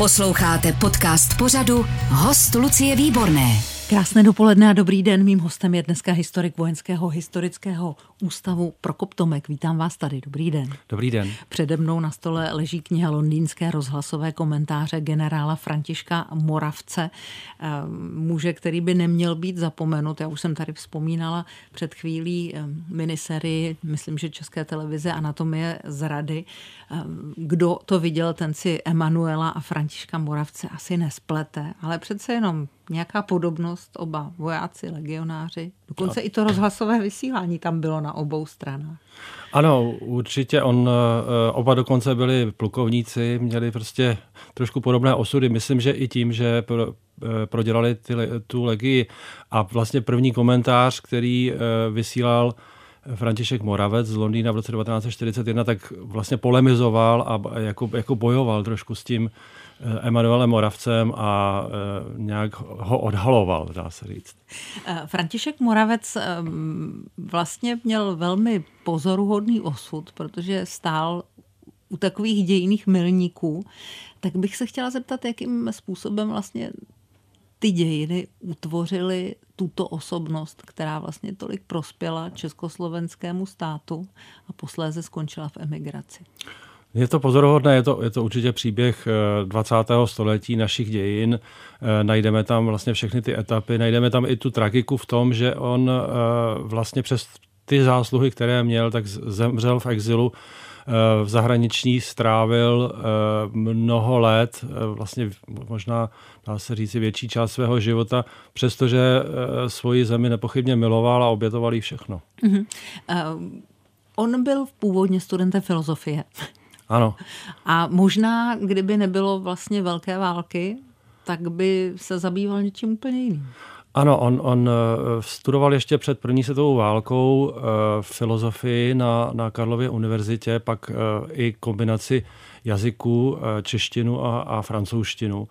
Posloucháte podcast pořadu Host Lucie Výborné. Krásné dopoledne a dobrý den. Mým hostem je dneska historik Vojenského historického ústavu Prokop Tomek. Vítám vás tady. Dobrý den. Dobrý den. Přede mnou na stole leží kniha londýnské rozhlasové komentáře generála Františka Moravce. Ehm, muže, který by neměl být zapomenut. Já už jsem tady vzpomínala před chvílí ehm, miniserii, myslím, že České televize Anatomie zrady. Ehm, kdo to viděl, ten si Emanuela a Františka Moravce asi nesplete, ale přece jenom nějaká podobnost, oba vojáci, legionáři. Dokonce no. i to rozhlasové vysílání tam bylo na obou stranách. Ano, určitě. On, eh, oba dokonce byli plukovníci, měli prostě trošku podobné osudy. Myslím, že i tím, že pro, eh, prodělali ty, tu legii a vlastně první komentář, který eh, vysílal František Moravec z Londýna v roce 1941, tak vlastně polemizoval a jako, jako bojoval trošku s tím Emanuelem Moravcem a eh, nějak ho odhaloval, dá se říct. Eh, František Moravec vlastně měl velmi pozoruhodný osud, protože stál u takových dějných milníků, tak bych se chtěla zeptat, jakým způsobem vlastně ty dějiny utvořily tuto osobnost, která vlastně tolik prospěla československému státu a posléze skončila v emigraci. Je to pozoruhodné, je to, je to určitě příběh 20. Eh, století našich dějin. Eh, najdeme tam vlastně všechny ty etapy, najdeme tam i tu tragiku v tom, že on eh, vlastně přes ty zásluhy, které měl, tak zemřel v exilu v zahraničí strávil mnoho let, vlastně možná dá se říct větší část svého života, přestože svoji zemi nepochybně miloval a obětoval jí všechno. Mm-hmm. Uh, on byl původně studentem filozofie. Ano. A možná, kdyby nebylo vlastně velké války, tak by se zabýval něčím úplně jiným. Ano, on, on eh, studoval ještě před první světovou válkou uh, filozofii na, na Karlově univerzitě, pak uh, i kombinaci jazyků, uh, češtinu a, a francouzštinu.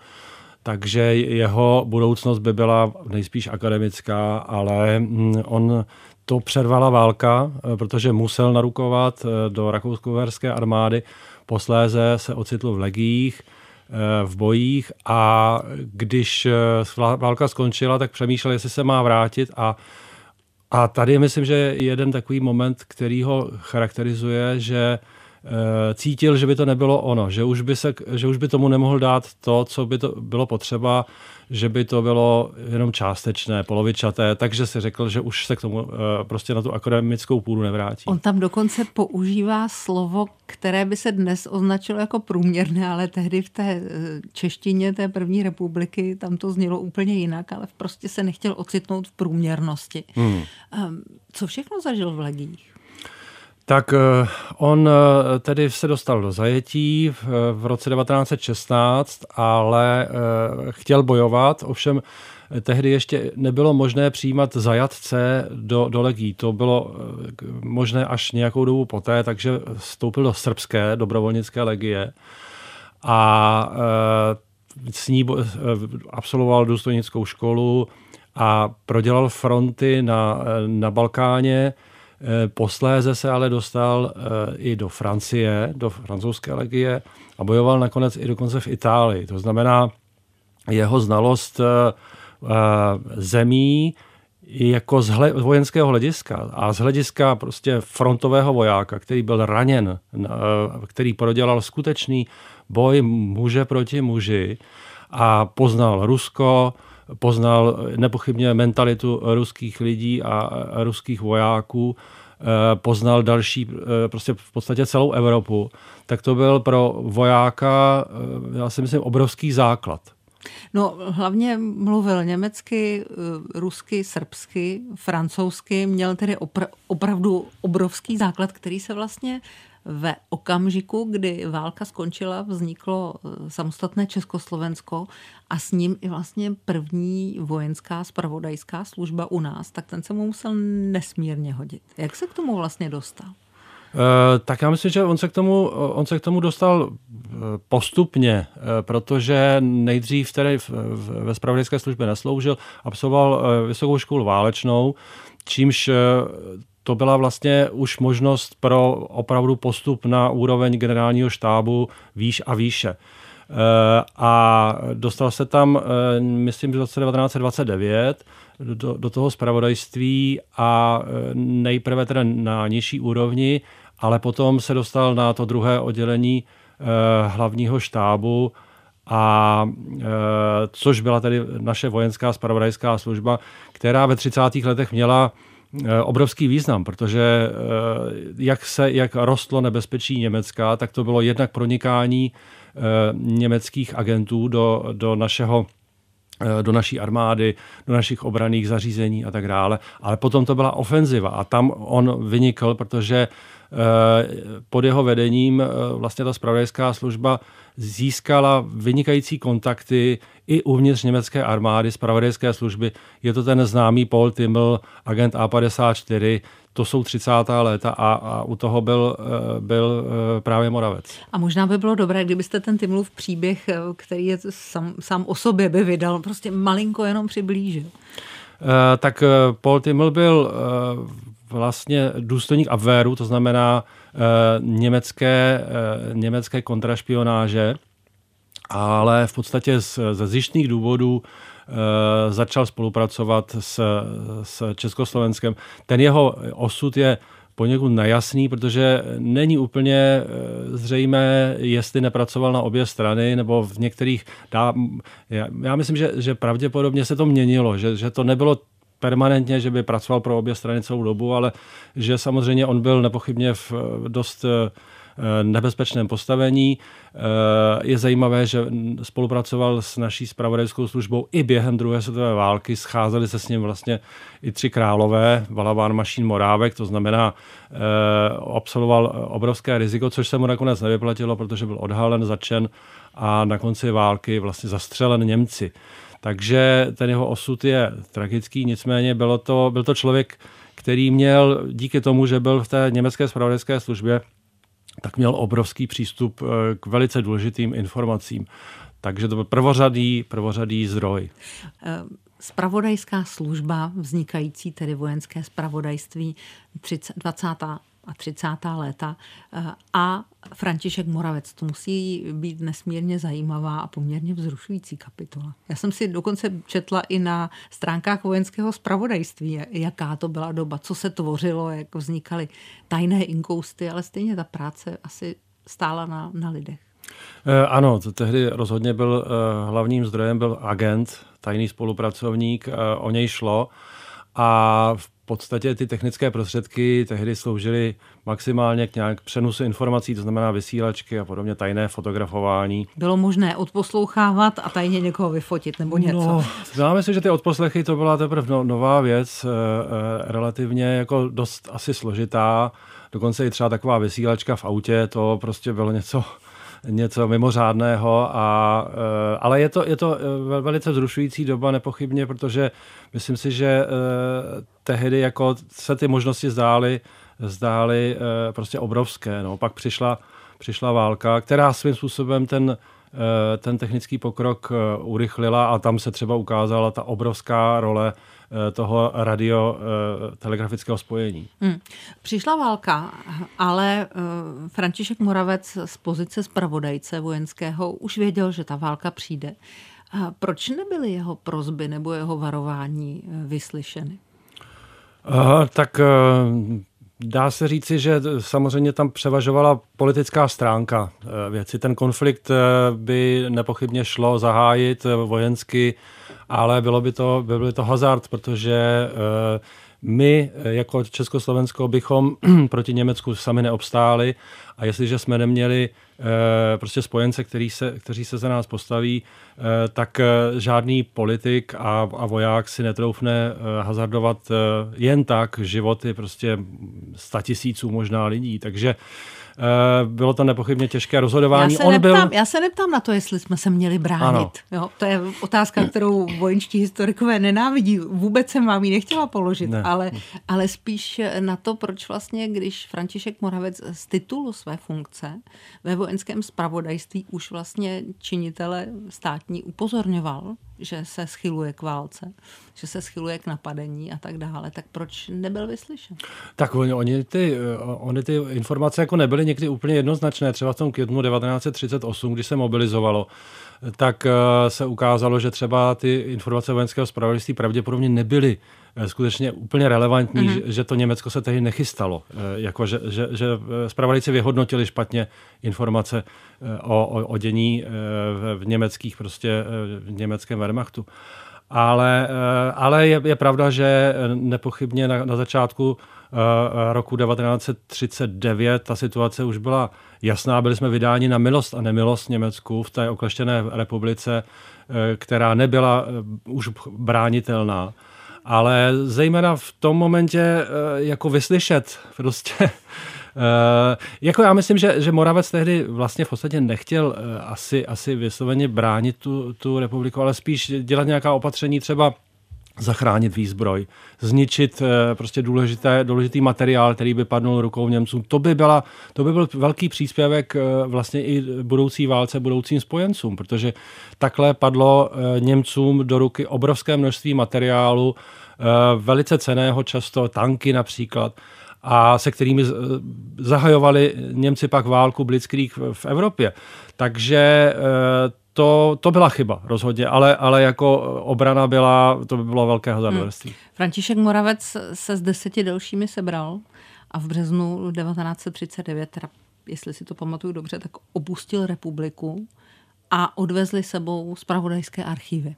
Takže jeho budoucnost by byla nejspíš akademická, ale mm, on to přervala válka, protože musel narukovat do rakousko armády Posléze se ocitl v legích, eh, v bojích a když eh, válka skončila, tak přemýšlel, jestli se má vrátit a a tady myslím, že je jeden takový moment, který ho charakterizuje, že Eh, cítil, že by to nebylo ono, že už by, se, že už by tomu nemohl dát to, co by to bylo potřeba, že by to bylo jenom částečné, polovičaté, takže si řekl, že už se k tomu eh, prostě na tu akademickou půdu nevrátí. On tam dokonce používá slovo, které by se dnes označilo jako průměrné, ale tehdy v té eh, češtině té první republiky tam to znělo úplně jinak, ale prostě se nechtěl ocitnout v průměrnosti. Hmm. Ehm, co všechno zažil v legích? Tak eh, on eh, tedy se dostal do zajetí v roce 1916, ale eh, chtěl bojovat, ovšem tehdy ještě nebylo možné přijímat zajatce do, do legí. To bylo možné až nějakou dobu poté, takže vstoupil do srbské dobrovolnické legie a s ní absolvoval důstojnickou školu a prodělal fronty na, na Balkáně, Eh, posléze se ale dostal eh, i do Francie, do francouzské legie a bojoval nakonec i dokonce v Itálii. To znamená, jeho znalost eh, zemí jako z vojenského hlediska a z hlediska prostě frontového vojáka, který byl raněn, který prodělal skutečný boj muže proti muži a poznal Rusko, poznal nepochybně mentalitu ruských lidí a ruských vojáků, eh, poznal další, eh, prostě v podstatě celou Evropu, tak to byl pro vojáka, eh, já si myslím, obrovský základ. No, hlavně mluvil německy, rusky, srbsky, francouzsky, měl tedy opra- opravdu obrovský základ, který se vlastně ve okamžiku, kdy válka skončila, vzniklo eh, samostatné Československo a s ním i vlastně první vojenská spravodajská služba u nás, tak ten se mu musel nesmírně hodit. Jak se k tomu vlastně dostal? Eh, tak já myslím, že on se k tomu, on se k tomu dostal eh, postupně, protože nejdřív tedy ve spravodajské službě nesloužil, absolvoval vysokou školu válečnou, čímž to byla vlastně už možnost pro opravdu postup na úroveň generálního štábu výš a výše. a dostal se tam, myslím, v roce 1929 do, do toho spravodajství a nejprve teda na nižší úrovni, ale potom se dostal na to druhé oddělení hlavního štábu a což byla tedy naše vojenská spravodajská služba, která ve 30. letech měla obrovský význam, protože e, jak se, jak rostlo nebezpečí Německa, tak to bylo jednak pronikání německých agentů do, do našeho do naší armády, do našich obraných zařízení a tak dále. Ale potom to byla ofenziva a tam on vynikl, protože pod jeho vedením vlastně ta spravodajská služba získala vynikající kontakty i uvnitř německé armády, zpravodajské služby. Je to ten známý Paul Timmel, agent A54, to jsou 30. léta a, a u toho byl, eh, byl eh, právě Moravec. A možná by bylo dobré, kdybyste ten Timlův příběh, eh, který je sám, sám o sobě, by vydal, prostě malinko jenom přiblížil. Tak Paul Timmel byl vlastně důstojník Abwehru, to znamená uh, německé, uh, německé kontrašpionáže, ale v podstatě z, ze zjištných důvodů uh, začal spolupracovat s, s Československem. Ten jeho osud je poněkud nejasný, protože není úplně zřejmé, jestli nepracoval na obě strany, nebo v některých... Dá, já, já myslím, že, že pravděpodobně se to měnilo, že, že to nebylo permanentně, že by pracoval pro obě strany celou dobu, ale že samozřejmě on byl nepochybně v dost eh, nebezpečném postavení. Eh, je zajímavé, že spolupracoval s naší spravodajskou službou i během druhé světové války. Scházeli se s ním vlastně i tři králové, Valabán Mašín Morávek, to znamená, eh, absolvoval obrovské riziko, což se mu nakonec nevyplatilo, protože byl odhalen, začen a na konci války vlastně zastřelen Němci. Takže ten jeho osud je tragický, nicméně bylo to, byl to člověk, který měl díky tomu, že byl v té německé spravodajské službě, tak měl obrovský přístup eh, k velice důležitým informacím. Takže to byl prvořadý, prvořadý zdroj. Spravodajská služba, vznikající tedy vojenské spravodajství 20 a 30. léta. Eh, a František Moravec, to musí být nesmírně zajímavá a poměrně vzrušující kapitola. Já jsem si dokonce četla i na stránkách vojenského spravodajství, jaká to byla doba, co se tvořilo, jak vznikaly tajné inkousty, ale stejně ta práce asi stála na, na lidech. Eh, ano, tehdy rozhodně byl eh, hlavním zdrojem, byl agent, tajný spolupracovník, o něj šlo a v podstatě ty technické prostředky tehdy sloužily maximálně k nějak přenosu informací, to znamená vysílačky a podobně, tajné fotografování. Bylo možné odposlouchávat a tajně někoho vyfotit nebo něco? No, známe si, že ty odposlechy to byla teprve no, nová věc, e, e, relativně jako dost asi složitá. Dokonce i třeba taková vysílačka v autě, to prostě bylo něco, něco mimořádného, a, eh, ale je to, je to velice vzrušující doba nepochybně, protože myslím si, že tehdy jako se ty možnosti zdály, zdály eh, prostě obrovské. No. Pak přišla, přišla válka, která svým způsobem ten, eh, ten technický pokrok eh, urychlila a tam se třeba ukázala ta obrovská role toho radio telegrafického spojení. Hmm. Přišla válka, ale František Moravec z pozice zpravodajce vojenského už věděl, že ta válka přijde. A proč nebyly jeho prozby nebo jeho varování vyslyšeny? Uh, tak uh, dá se říci, že samozřejmě tam převažovala politická stránka uh, věci. Ten konflikt uh, by nepochybně šlo zahájit vojensky, ale bylo by to, by by to hazard, protože my jako Československo bychom proti Německu sami neobstáli a jestliže jsme neměli Eh, prostě spojence, který se, kteří se za nás postaví, eh, tak eh, žádný politik a, a voják si netroufne hazardovat jen tak životy prostě statisíců možná lidí. Takže Eh, bylo to nepochybně těžké rozhodování. Já se, On neptám, byl... já se neptám na to, jestli jsme se měli bránit. Jo, to je otázka, kterou vojenští historikové nenávidí. Vůbec jsem vám ji nechtěla položit, ne. ale, ale spíš na to, proč vlastně, když František Moravec z titulu své funkce ve vojenském spravodajství už vlastně činitele státní upozorňoval že se schyluje k válce, že se schyluje k napadení a tak dále, tak proč nebyl vyslyšen? Tak oni, oni, ty, oni ty informace jako nebyly někdy úplně jednoznačné. Třeba v tom květnu 1938, když se mobilizovalo, tak eh, se ukázalo, že třeba ty informace vojenského zpravodajství pravděpodobně nebyly eh, skutečně úplně relevantní, mm-hmm. že, že to Německo se tehdy nechystalo. Eh, jako, že, že, že zpravodajci vyhodnotili špatně informace o, o, o dění v, německých, prostě v německém Wehrmachtu. Ale, ale je, je pravda, že nepochybně na, na začátku roku 1939 ta situace už byla jasná. Byli jsme vydáni na milost a nemilost Německu v té okleštěné republice, eh, která nebyla eh, už bránitelná. Ale zejména v tom momentě eh, jako vyslyšet prostě jako já myslím, že, že Moravec tehdy vlastně v podstatě nechtěl asi, asi vysloveně bránit tu, tu republiku, ale spíš dělat nějaká opatření třeba zachránit výzbroj, zničit eh, prostě důležité, důležitý materiál, který by padnul rukou Němcům. To by, byla, to by byl velký příspěvek eh, vlastně i budoucí válce, budoucím spojencům, protože takhle padlo eh, Němcům do ruky obrovské množství materiálu, velice ceného, často tanky například, a se kterými zahajovali Němci pak válku Blitzkrieg v Evropě. Takže to, to byla chyba rozhodně, ale, ale jako obrana byla, to by bylo velké hazardorství. Hmm. František Moravec se s deseti dalšími sebral a v březnu 1939, teda, jestli si to pamatuju dobře, tak opustil republiku a odvezli sebou zpravodajské archívy.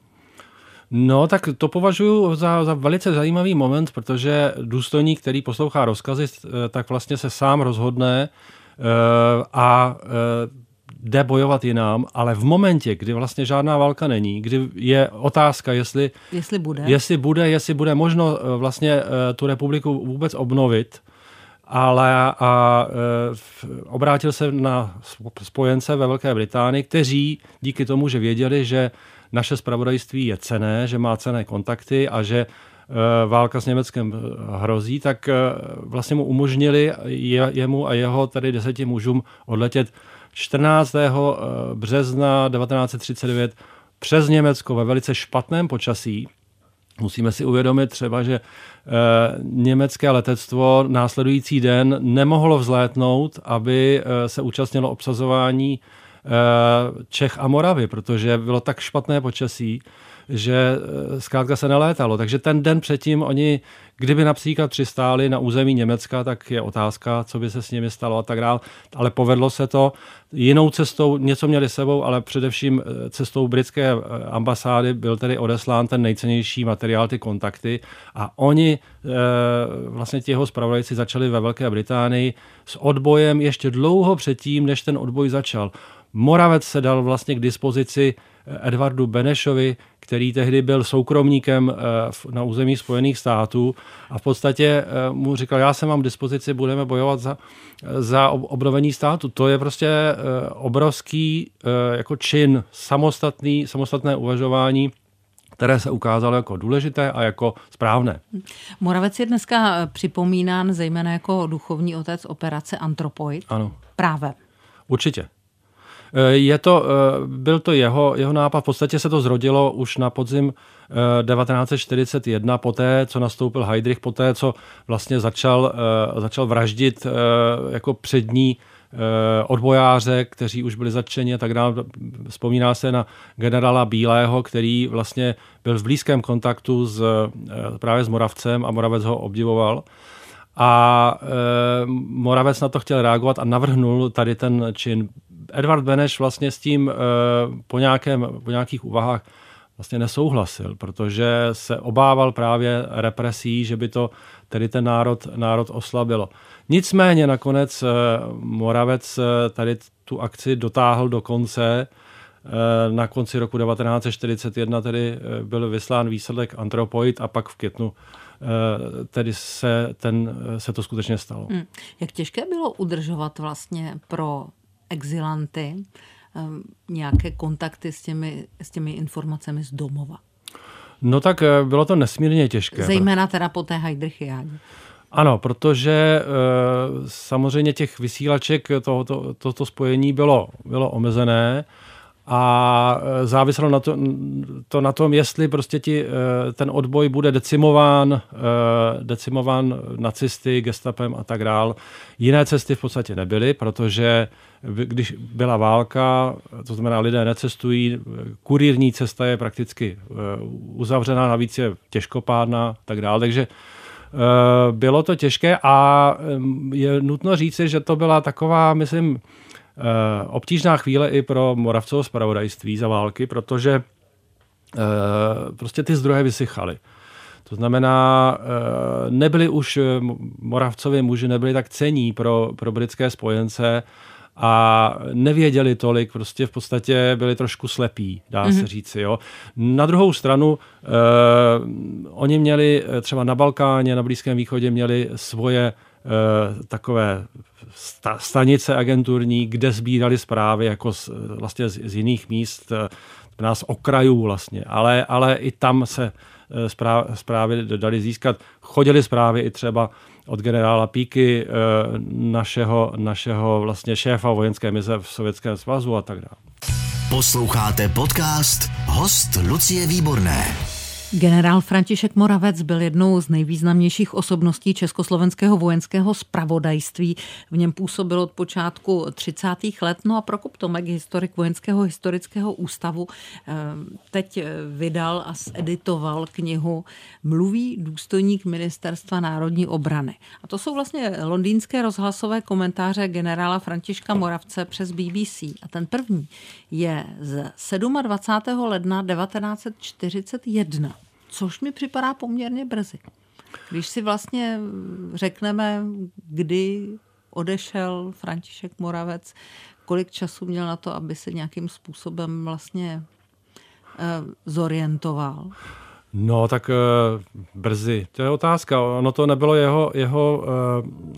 No, tak to považuji za, za velice zajímavý moment, protože důstojník, který poslouchá rozkazy, tak vlastně se sám rozhodne uh, a uh, jde bojovat jinam, ale v momentě, kdy vlastně žádná válka není, kdy je otázka, jestli, jestli, bude. jestli bude, jestli bude možno eh, vlastně eh, tu republiku vůbec obnovit, ale a e, obrátil se na spojence ve Velké Británii, kteří díky tomu, že věděli, že naše spravodajství je cené, že má cené kontakty a že e, válka s Německem hrozí, tak e, vlastně mu umožnili je, jemu a jeho tady deseti mužům odletět 14. Eh, března 1939 přes Německo ve velice špatném počasí. Musíme si uvědomit třeba, že e, německé letectvo následující den nemohlo vzlétnout, aby e, se účastnilo obsazování e, Čech a Moravy, protože bylo tak špatné počasí, že eh, zkrátka se nelétalo. Takže ten den předtím oni, kdyby například přistáli na území Německa, tak je otázka, co by se s nimi stalo a tak dále. Ale povedlo se to jinou cestou, něco měli sebou, ale především eh, cestou britské eh, ambasády byl tedy odeslán ten nejcennější materiál, ty kontakty a oni vlastně ti jeho zpravodajci začali ve Velké Británii s odbojem ještě dlouho předtím, než ten odboj začal. Moravec se dal vlastně k dispozici Edvardu Benešovi, který tehdy byl soukromníkem eh, na území Spojených států a v podstatě eh, mu říkal, já jsem mám dispozici, budeme bojovat za, za obnovení státu. To je prostě eh, obrovský jako čin, samostatný, samostatné uvažování které se ukázalo jako důležité a jako správné. Moravec je dneska připomínán zejména jako duchovní otec operace Antropoid. Ano. Právě. Určitě. Eh, je to, eh, byl to jeho, jeho nápad, v podstatě se to zrodilo už na podzim 1941, eh, poté, co nastoupil Heydrich, poté, co vlastně začal, začal vraždit jako přední odbojáře, kteří už byli zatčeni a tak dále. Vzpomíná se na generála Bílého, který vlastně byl v blízkém kontaktu s, právě s Moravcem a Moravec ho obdivoval. A e, Moravec na to chtěl reagovat a navrhnul tady ten čin. Edward Beneš vlastně s tím e, po, nějakém, po nějakých úvahách vlastně nesouhlasil, protože se obával právě represí, že by to tedy ten národ, národ oslabilo. Nicméně nakonec e, Moravec e, tady tu akci dotáhl do konce. Na konci roku 1941 tedy byl vyslán výsledek Antropoid a pak v květnu Eh, tedy se, ten, se to skutečně stalo. Hmm. Jak těžké bylo udržovat vlastně pro exilanty um, nějaké kontakty s těmi, s těmi informacemi z domova? No tak eh, bylo to nesmírně těžké. Zejména teda po té Heidrichiádě. Ano, protože e, samozřejmě těch vysílaček tohoto to, to spojení bylo, bylo omezené a e, záviselo na to, to na tom, jestli prostě ti, e, ten odboj bude decimován, e, decimován nacisty, gestapem a tak dál. Jiné cesty v podstatě nebyly, protože když byla válka, to znamená lidé necestují, kurírní cesta je prakticky uzavřená, navíc je těžkopádná a tak dále, takže bylo to těžké a je nutno říci, že to byla taková, myslím, obtížná chvíle i pro Moravcovo zpravodajství za války, protože eh, prostě ty zdroje vysychaly. To znamená, eh, nebyli už Moravcovi muži, nebyli tak cení pro, pro britské spojence a nevěděli tolik, prostě v podstatě byli trošku slepí, dá mm-hmm. se mhm. říci. Jo. Na druhou stranu, eh, oni měli třeba na Balkáně, na Blízkém východě měli svoje Eh, takové stanice agenturní, kde sbírali zprávy jako z, vlastně z, z jiných míst, eh, nás okrajů vlastně, ale, ale i tam se eh, zprávy dali získat. Chodili zprávy i třeba od generála Píky, našeho, našeho vlastně šéfa vojenské mise v Sovětském svazu a tak dále. Posloucháte podcast Host Lucie Výborné. Generál František Moravec byl jednou z nejvýznamnějších osobností československého vojenského spravodajství. V něm působil od počátku 30. let. No a Prokop Tomek, historik vojenského historického ústavu, eh, teď vydal a zeditoval knihu Mluví důstojník Ministerstva národní obrany. A to jsou vlastně londýnské rozhlasové komentáře generála Františka Moravce přes BBC. A ten první je z 27. ledna 1941 což mi připadá poměrně brzy. Když si vlastně řekneme, kdy odešel František Moravec, kolik času měl na to, aby se nějakým způsobem vlastně eh, zorientoval? No, tak e, brzy. To je otázka. Ono to nebylo jeho, jeho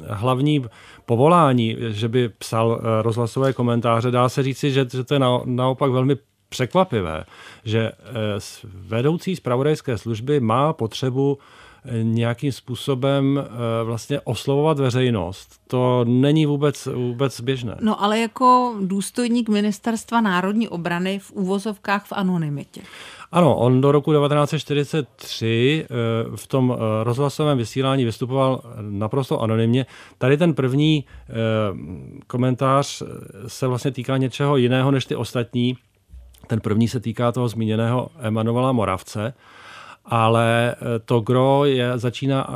hlavní povolání, že by psal rozhlasové komentáře. Dá se říci, že, že to je na, naopak velmi překvapivé, že eh, vedoucí zpravodajské služby má potřebu eh, nějakým způsobem eh, vlastně oslovovat veřejnost. To není vůbec, vůbec běžné. No ale jako důstojník ministerstva národní obrany v úvozovkách v anonymitě. Ano, on do roku 1943 v tom rozhlasovém vysílání vystupoval naprosto anonymně. Tady ten první komentář se vlastně týká něčeho jiného než ty ostatní. Ten první se týká toho zmíněného Emanuela Moravce, ale eh, to gro je, začíná eh,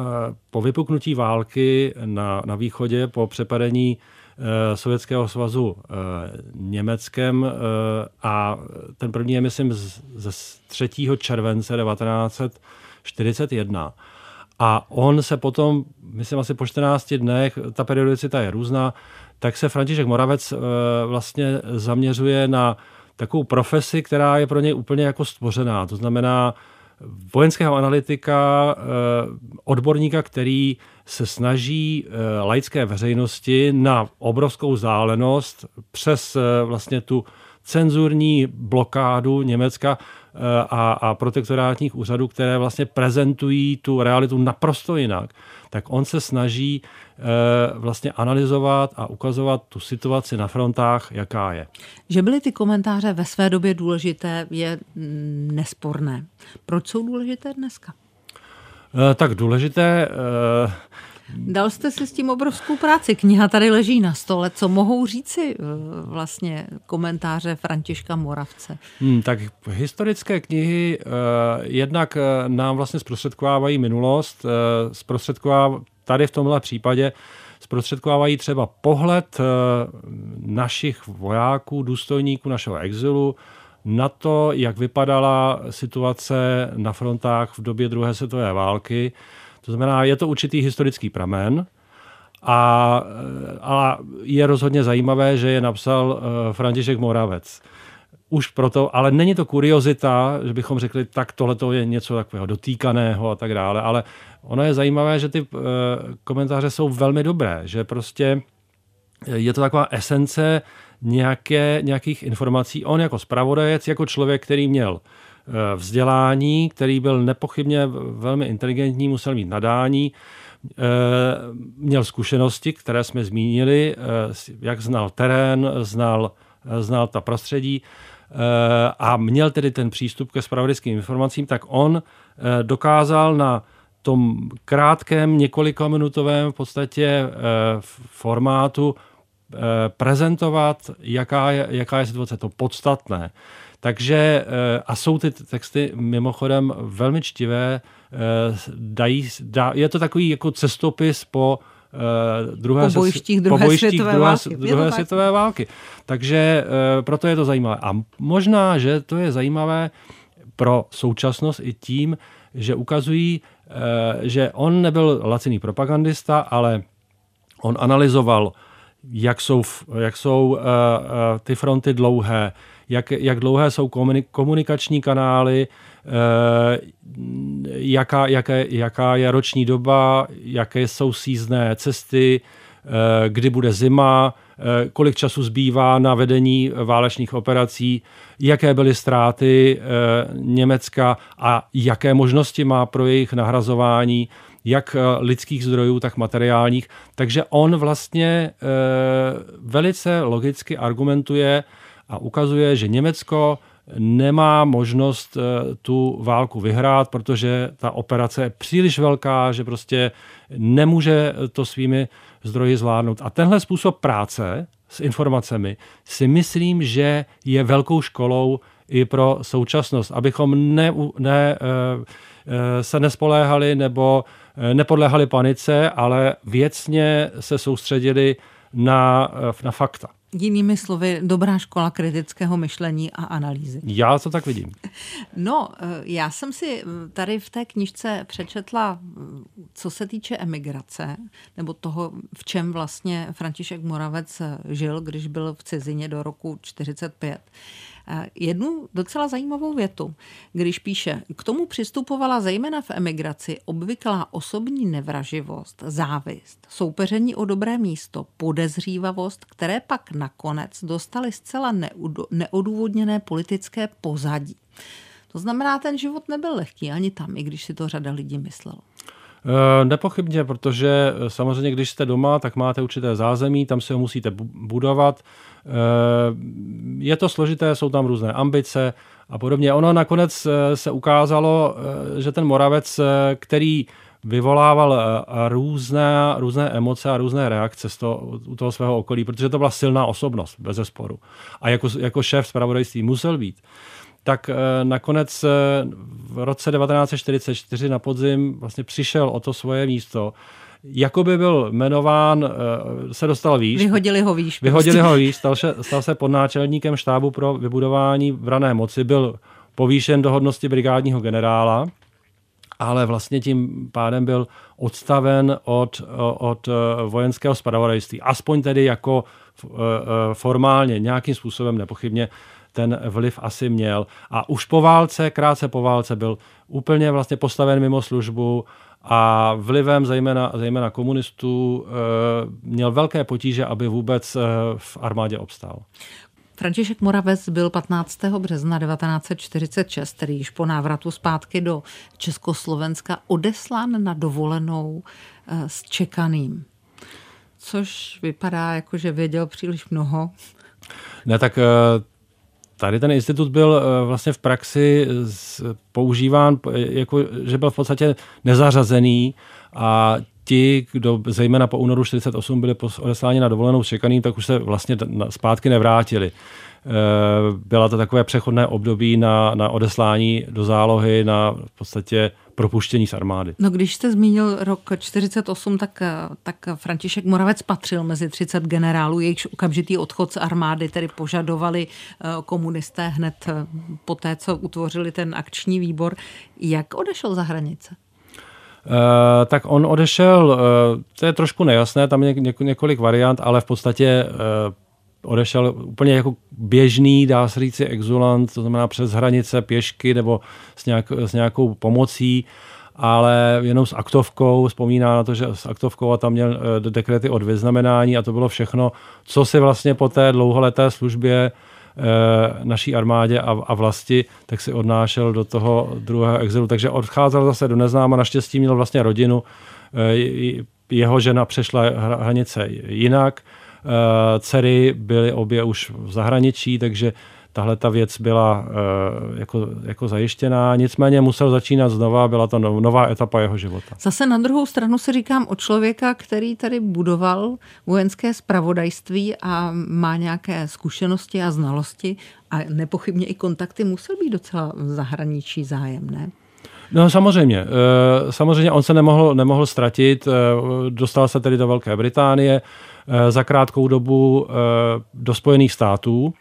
po vypuknutí války na, na východě, po přepadení eh, Sovětského svazu Německem a ten první je, myslím, ze 3. července 1941. A on se potom, myslím asi po 14 dnech, ta periodicita je různá, tak se František Moravec vlastně zaměřuje na takovou profesi, která je pro něj úplně jako stvořená. To znamená vojenského analytika, eh, odborníka, který se snaží eh, laické veřejnosti na obrovskou zálenost přes eh, vlastně tu cenzurní blokádu Německa a, a protektorátních úřadů, které vlastně prezentují tu realitu naprosto jinak, tak on se snaží e, vlastně analyzovat a ukazovat tu situaci na frontách, jaká je. Že byly ty komentáře ve své době důležité, je nesporné. Proč jsou důležité dneska? E, tak důležité... Dal jste si s tím obrovskou práci. Kniha tady leží na stole. Co mohou říci eh, vlastně komentáře Františka Moravce? Hmm, tak historické knihy uh, jednak uh, nám vlastně zprostředkovávají minulost, uh, zprostředková tady v tomhle případě zprostředkovávají třeba pohled uh, našich vojáků, důstojníků našeho exilu, na to, jak vypadala situace na frontách v době druhé světové války. To znamená, je to určitý historický pramen, a, a je rozhodně zajímavé, že je napsal uh, František Moravec. Už proto, ale není to kuriozita, že bychom řekli, tak tohle je něco takového dotýkaného a tak dále, ale ono je zajímavé, že ty uh, komentáře jsou velmi dobré, že prostě je to taková esence nějaké, nějakých informací. On jako spravodajec, jako člověk, který měl Eh, vzdělání, který byl nepochybně velmi inteligentní, musel mít nadání, eh, měl zkušenosti, které jsme zmínili, eh, jak znal terén, znal, znal ta prostředí, a měl tedy ten přístup ke spravodajským informacím, tak on dokázal na tom krátkém několikaminutovém v podstatě formátu prezentovat, jaká je, jaká je situace, to podstatné. Takže, a jsou ty texty mimochodem velmi čtivé, dají, dá, je to takový jako cestopis po Uh, druhé, po bojištích druhé, po bojištích světové, druhé, války. druhé světové války. Takže proto je to zajímavé. A možná, že to je zajímavé pro současnost i tím, že ukazují, že on nebyl laciný propagandista, ale on analyzoval, jak jsou, jak jsou ty fronty dlouhé, jak, jak dlouhé jsou komunikační kanály, Eh, jaká, jaké, jaká je roční doba, jaké jsou sízné cesty, eh, kdy bude zima, eh, kolik času zbývá na vedení válečných operací, jaké byly ztráty Německa a jaké možnosti má pro jejich nahrazování, jak lidských zdrojů, tak materiálních. Takže on vlastně velice logicky argumentuje a ukazuje, že Německo nemá možnost eh, tu válku vyhrát, protože ta operace je příliš velká, že prostě nemůže to svými zdroji zvládnout. A tenhle způsob práce s informacemi si myslím, že je velkou školou i pro současnost, abychom ne, ne, eh, eh, se nespoléhali nebo nepodléhali panice, ale věcně se soustředili na, na fakta. Jinými slovy, dobrá škola kritického myšlení a analýzy. Já to tak vidím. No, eh, já jsem si eh, tady v té knižce přečetla, eh, co se týče emigrace, nebo toho, v čem vlastně František Moravec žil, když byl v cizině do roku 45 jednu docela zajímavou větu, když píše, k tomu přistupovala zejména v emigraci obvyklá osobní nevraživost, závist, soupeření o dobré místo, podezřívavost, které pak nakonec dostaly zcela neodůvodněné politické pozadí. To znamená, ten život nebyl lehký ani tam, i když si to řada lidí myslelo. Eh, nepochybně, protože eh, samozřejmě, když jste doma, tak máte určité zázemí, tam si ho musíte budovat. Eh, je to složité, jsou tam různé ambice a podobně. Ono nakonec se ukázalo, že ten Moravec, který vyvolával různé, různé emoce a různé reakce z toho, u toho svého okolí, protože to byla silná osobnost, bez sporu. A jako, jako šéf zpravodajství musel být tak eh, nakonec eh, v roce 1944 na podzim vlastně přišel o to svoje místo. Jakoby byl jmenován, eh, se dostal výš. Vyhodili ho výš. Vyhodili prostě. ho výš, stal se, stal se podnáčelníkem štábu pro vybudování vrané moci, byl povýšen do hodnosti brigádního generála, ale vlastně tím pádem byl odstaven od, od vojenského spravodajství. Aspoň tedy jako formálně, nějakým způsobem nepochybně ten vliv asi měl. A už po válce, krátce po válce, byl úplně vlastně postaven mimo službu a vlivem zejména, zejména komunistů e, měl velké potíže, aby vůbec e, v armádě obstál. František Moravec byl 15. března 1946, tedy již po návratu zpátky do Československa, odeslán na dovolenou e, s čekaným. Což vypadá jako, že věděl příliš mnoho. Ne, tak Tady ten institut byl eh, vlastně v praxi používán, jako, že byl v podstatě nezařazený a ti, kdo zejména po únoru 48 byli odesláni na dovolenou čekaný, tak už se vlastně zpátky nevrátili. Eh, byla to takové přechodné období na, na odeslání do zálohy, na v podstatě propuštění z armády. No když jste zmínil rok 48, tak, tak František Moravec patřil mezi 30 generálů, jejichž okamžitý odchod z armády tedy požadovali eh, komunisté hned eh, po té, co utvořili ten akční výbor. Jak odešel za hranice? Uh, tak on odešel, uh, to je trošku nejasné, tam je několik variant, ale v podstatě uh, odešel úplně jako běžný, dá se říct, exulant, to znamená přes hranice pěšky nebo s, nějak, s nějakou pomocí, ale jenom s aktovkou, vzpomíná na to, že s aktovkou a tam měl eh, dekrety od vyznamenání a to bylo všechno, co si vlastně po té dlouholeté službě eh, naší armádě a, a vlasti, tak si odnášel do toho druhého exilu. Takže odcházel zase do neznáma, naštěstí měl vlastně rodinu, eh, jeho žena přešla hranice jinak, dcery byly obě už v zahraničí, takže tahle ta věc byla uh, jako, jako zajištěná. Nicméně musel začínat znova, byla to no, nová etapa jeho života. Zase na druhou stranu se říkám o člověka, který tady budoval vojenské spravodajství a má nějaké zkušenosti a znalosti a nepochybně i kontakty musel být docela v zahraničí zájem, ne? No samozřejmě. Eh, samozřejmě on se nemohl, nemohl ztratit. Dostal se tedy do Velké Británie za krátkou dobu do Spojených států,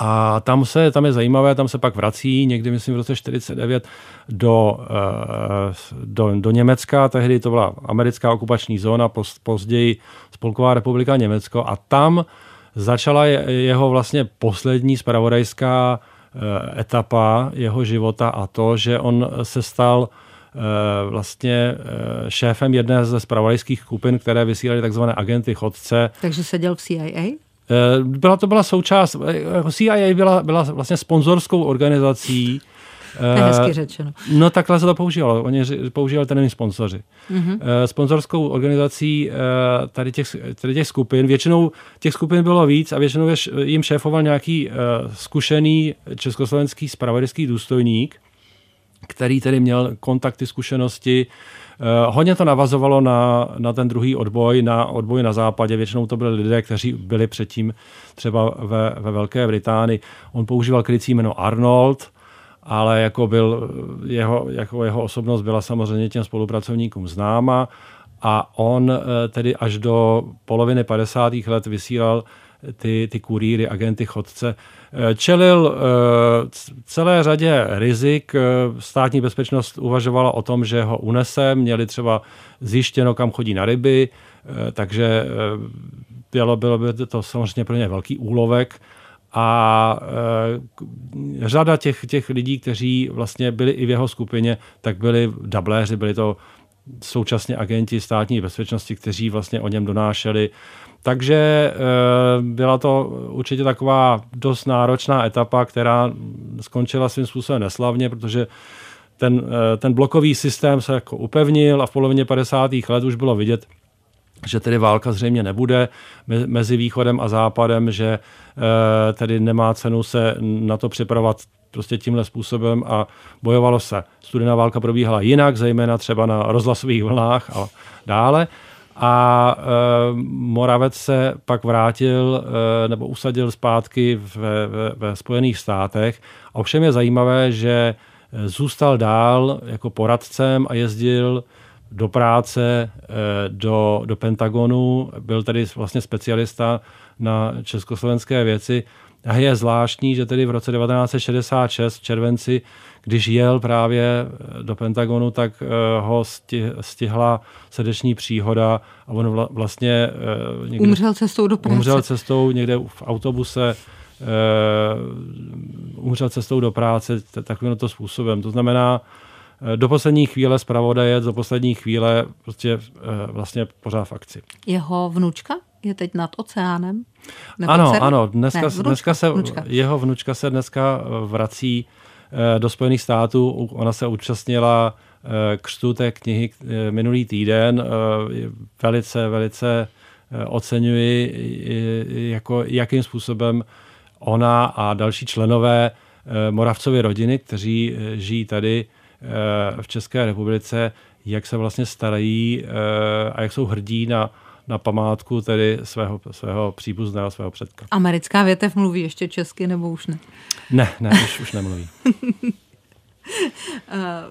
a tam, se, tam je zajímavé, tam se pak vrací někdy, myslím, v roce 49 do, eh, do, do Německa. Tehdy to byla americká okupační zóna, později Spolková republika Německo. A tam začala jeho vlastně poslední spravodajská eh, etapa jeho života a to, že on se stal eh, vlastně šéfem jedné ze spravodajských skupin, které vysílaly takzvané agenty chodce. Takže seděl v CIA? Eh, byla to byla součást, eh, jako CIA byla, byla vlastně sponzorskou organizací, to je hezky řečeno. No takhle se to používalo. Oni používali ten sponzoři. Mm-hmm. Sponzorskou organizací tady těch, tady těch skupin, většinou těch skupin bylo víc a většinou jim šéfoval nějaký zkušený československý spravodajský důstojník, který tedy měl kontakty, zkušenosti, Eh, hodně to navazovalo na, na ten druhý odboj, na odboj na západě. Většinou to byli lidé, kteří byli předtím třeba ve, ve Velké Británii. On používal krycí jméno Arnold, ale jako, byl, jeho, jako jeho osobnost byla samozřejmě těm spolupracovníkům známa a on eh, tedy až do poloviny 50. let vysílal ty, ty kurýry, agenty, chodce. Eh, čelil eh, celé řadě rizik. Eh, státní bezpečnost uvažovala o tom, že ho unese, měli třeba zjištěno, kam chodí na ryby, takže bylo, bylo by to samozřejmě pro ně velký úlovek. A řada těch, těch lidí, kteří vlastně byli i v jeho skupině, tak byli dabléři, byli to současně agenti státní bezpečnosti, kteří vlastně o něm donášeli takže eh, byla to určitě taková dost náročná etapa, která skončila svým způsobem neslavně, protože ten, eh, ten blokový systém se jako upevnil a v polovině 50. let už bylo vidět, že tedy válka zřejmě nebude mezi východem a západem, že eh, tedy nemá cenu se na to připravovat prostě tímhle způsobem a bojovalo se. Studená válka probíhala jinak, zejména třeba na rozhlasových vlnách a dále a e, Moravec se pak vrátil e, nebo usadil zpátky ve, ve, ve Spojených státech. A ovšem je zajímavé, že zůstal dál jako poradcem a jezdil do práce, e, do, do Pentagonu, byl tedy vlastně specialista na československé věci. A je zvláštní, že tedy v roce 1966 v červenci když jel právě eh, do Pentagonu, tak eh, ho stihla srdeční příhoda a on vlastně... Eh, někde, umřel cestou do práce. Umřel cestou někde v autobuse, umřel cestou do práce takovým to způsobem. To znamená, do poslední chvíle zpravodajec, do poslední chvíle prostě vlastně pořád v akci. Jeho vnučka je teď nad oceánem? Nebo ano, dcera? ano. Dneska, ne, vnučka, dneska se, vnučka. jeho vnučka se dneska vrací Eh, do Spojených států. Ona se účastnila eh, křtu té knihy eh, minulý týden. Velice, velice oceňuji, jako, jakým způsobem ona a další členové Moravcovy rodiny, kteří žijí tady v České republice, jak se vlastně starají a jak jsou hrdí na, na památku tedy svého, svého příbuzného, svého předka. Americká větev mluví ještě česky nebo už ne? Ne, ne, už, už nemluví. Eh,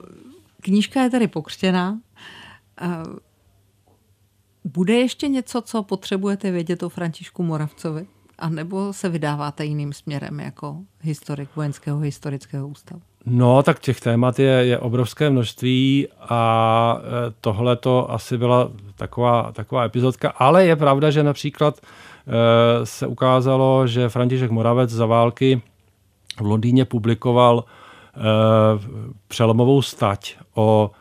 knížka je tady pokřtěná. Eh, bude ještě něco, co potřebujete vědět o Františku Moravcovi? A nebo se vydáváte jiným směrem jako historik Vojenského historického ústavu? No, tak těch témat je, je obrovské množství a eh, tohle to asi byla taková, taková epizodka, ale je pravda, že například se ukázalo, že František Moravec za války v Londýně publikoval eh, přelomovou stať o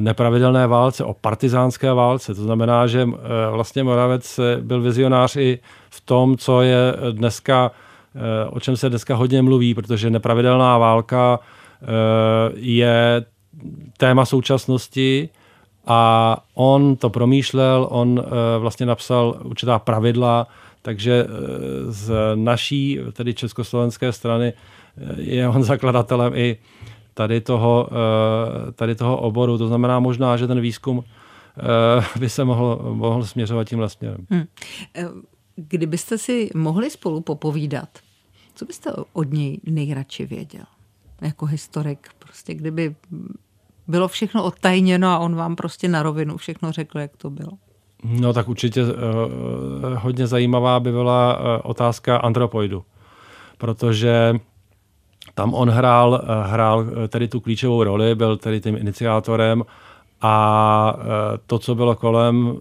nepravidelné válce, o partizánské válce. To znamená, že vlastně Moravec byl vizionář i v tom, co je dneska, o čem se dneska hodně mluví, protože nepravidelná válka je téma současnosti a on to promýšlel, on vlastně napsal určitá pravidla Takže z naší, tedy československé strany, je on zakladatelem i tady toho, tady toho oboru. To znamená možná, že ten výzkum by se mohl, mohl směřovat tímhle směrem. Hmm. Kdybyste si mohli spolu popovídat, co byste od něj nejradši věděl? Jako historik, prostě kdyby bylo všechno odtajněno a on vám prostě na rovinu všechno řekl, jak to bylo. No tak určitě uh, hodně zajímavá by byla uh, otázka antropoidu, protože tam on hrál, uh, hrál tedy tu klíčovou roli, byl tedy tím iniciátorem a to, co bylo kolem,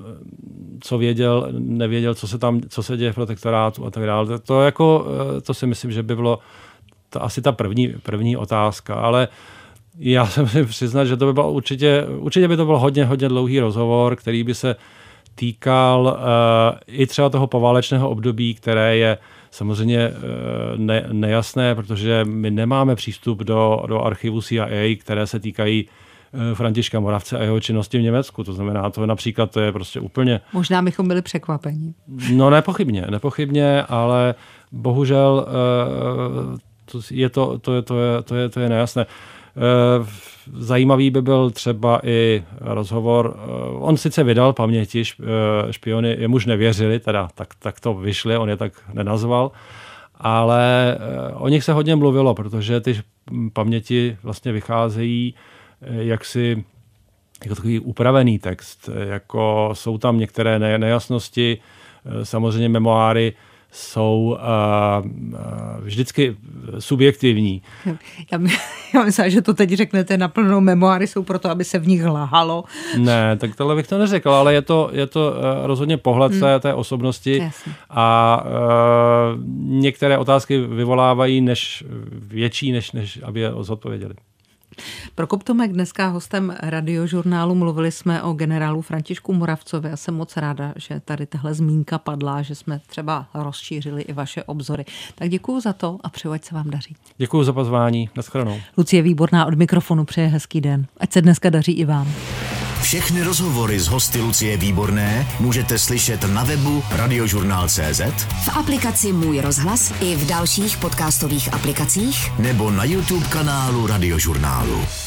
co věděl, nevěděl, co se tam, co se děje v protektorátu a tak dále. To, jako, to si myslím, že by bylo to asi ta první, první otázka, ale já jsem si přiznat, že to by bylo určitě, určitě by to byl hodně, hodně dlouhý rozhovor, který by se týkal uh, i třeba toho poválečného období, které je samozřejmě uh, ne, nejasné, protože my nemáme přístup do, do archivu CIA, které se týkají uh, Františka Moravce a jeho činnosti v Německu. To znamená, to například to je prostě úplně... Možná bychom byli překvapeni. No nepochybně, nepochybně, ale bohužel to je to, to, je, to, je, to, je, to je nejasné. Eh, zajímavý by byl třeba i rozhovor, eh, on sice vydal paměti, eh, špiony jemuž nevěřili, teda tak, tak to vyšli, on je tak nenazval, ale o nich se hodně mluvilo, protože ty paměti vlastně vycházejí jaksi jako takový upravený text, jako jsou tam některé nejasnosti, samozřejmě memoáry jsou uh, uh, vždycky subjektivní. Já, my, já myslím, že to teď řeknete naplno, memoáry jsou proto, aby se v nich lhalo. Ne, tak tohle bych to neřekl, ale je to, je to uh, rozhodně pohled hmm. té, té osobnosti Jasně. a uh, některé otázky vyvolávají než větší, než, než aby je zodpověděli. Prokop Tomek dneska hostem radiožurnálu. Mluvili jsme o generálu Františku Moravcovi. Já jsem moc ráda, že tady tahle zmínka padla, že jsme třeba rozšířili i vaše obzory. Tak děkuji za to a přeju, ať se vám daří. Děkuji za pozvání. Naschledanou. Lucie Výborná od mikrofonu přeje hezký den. Ať se dneska daří i vám. Všechny rozhovory z hosty Lucie Výborné můžete slyšet na webu radiožurnál.cz v aplikaci Můj rozhlas i v dalších podcastových aplikacích nebo na YouTube kanálu Radiožurnálu.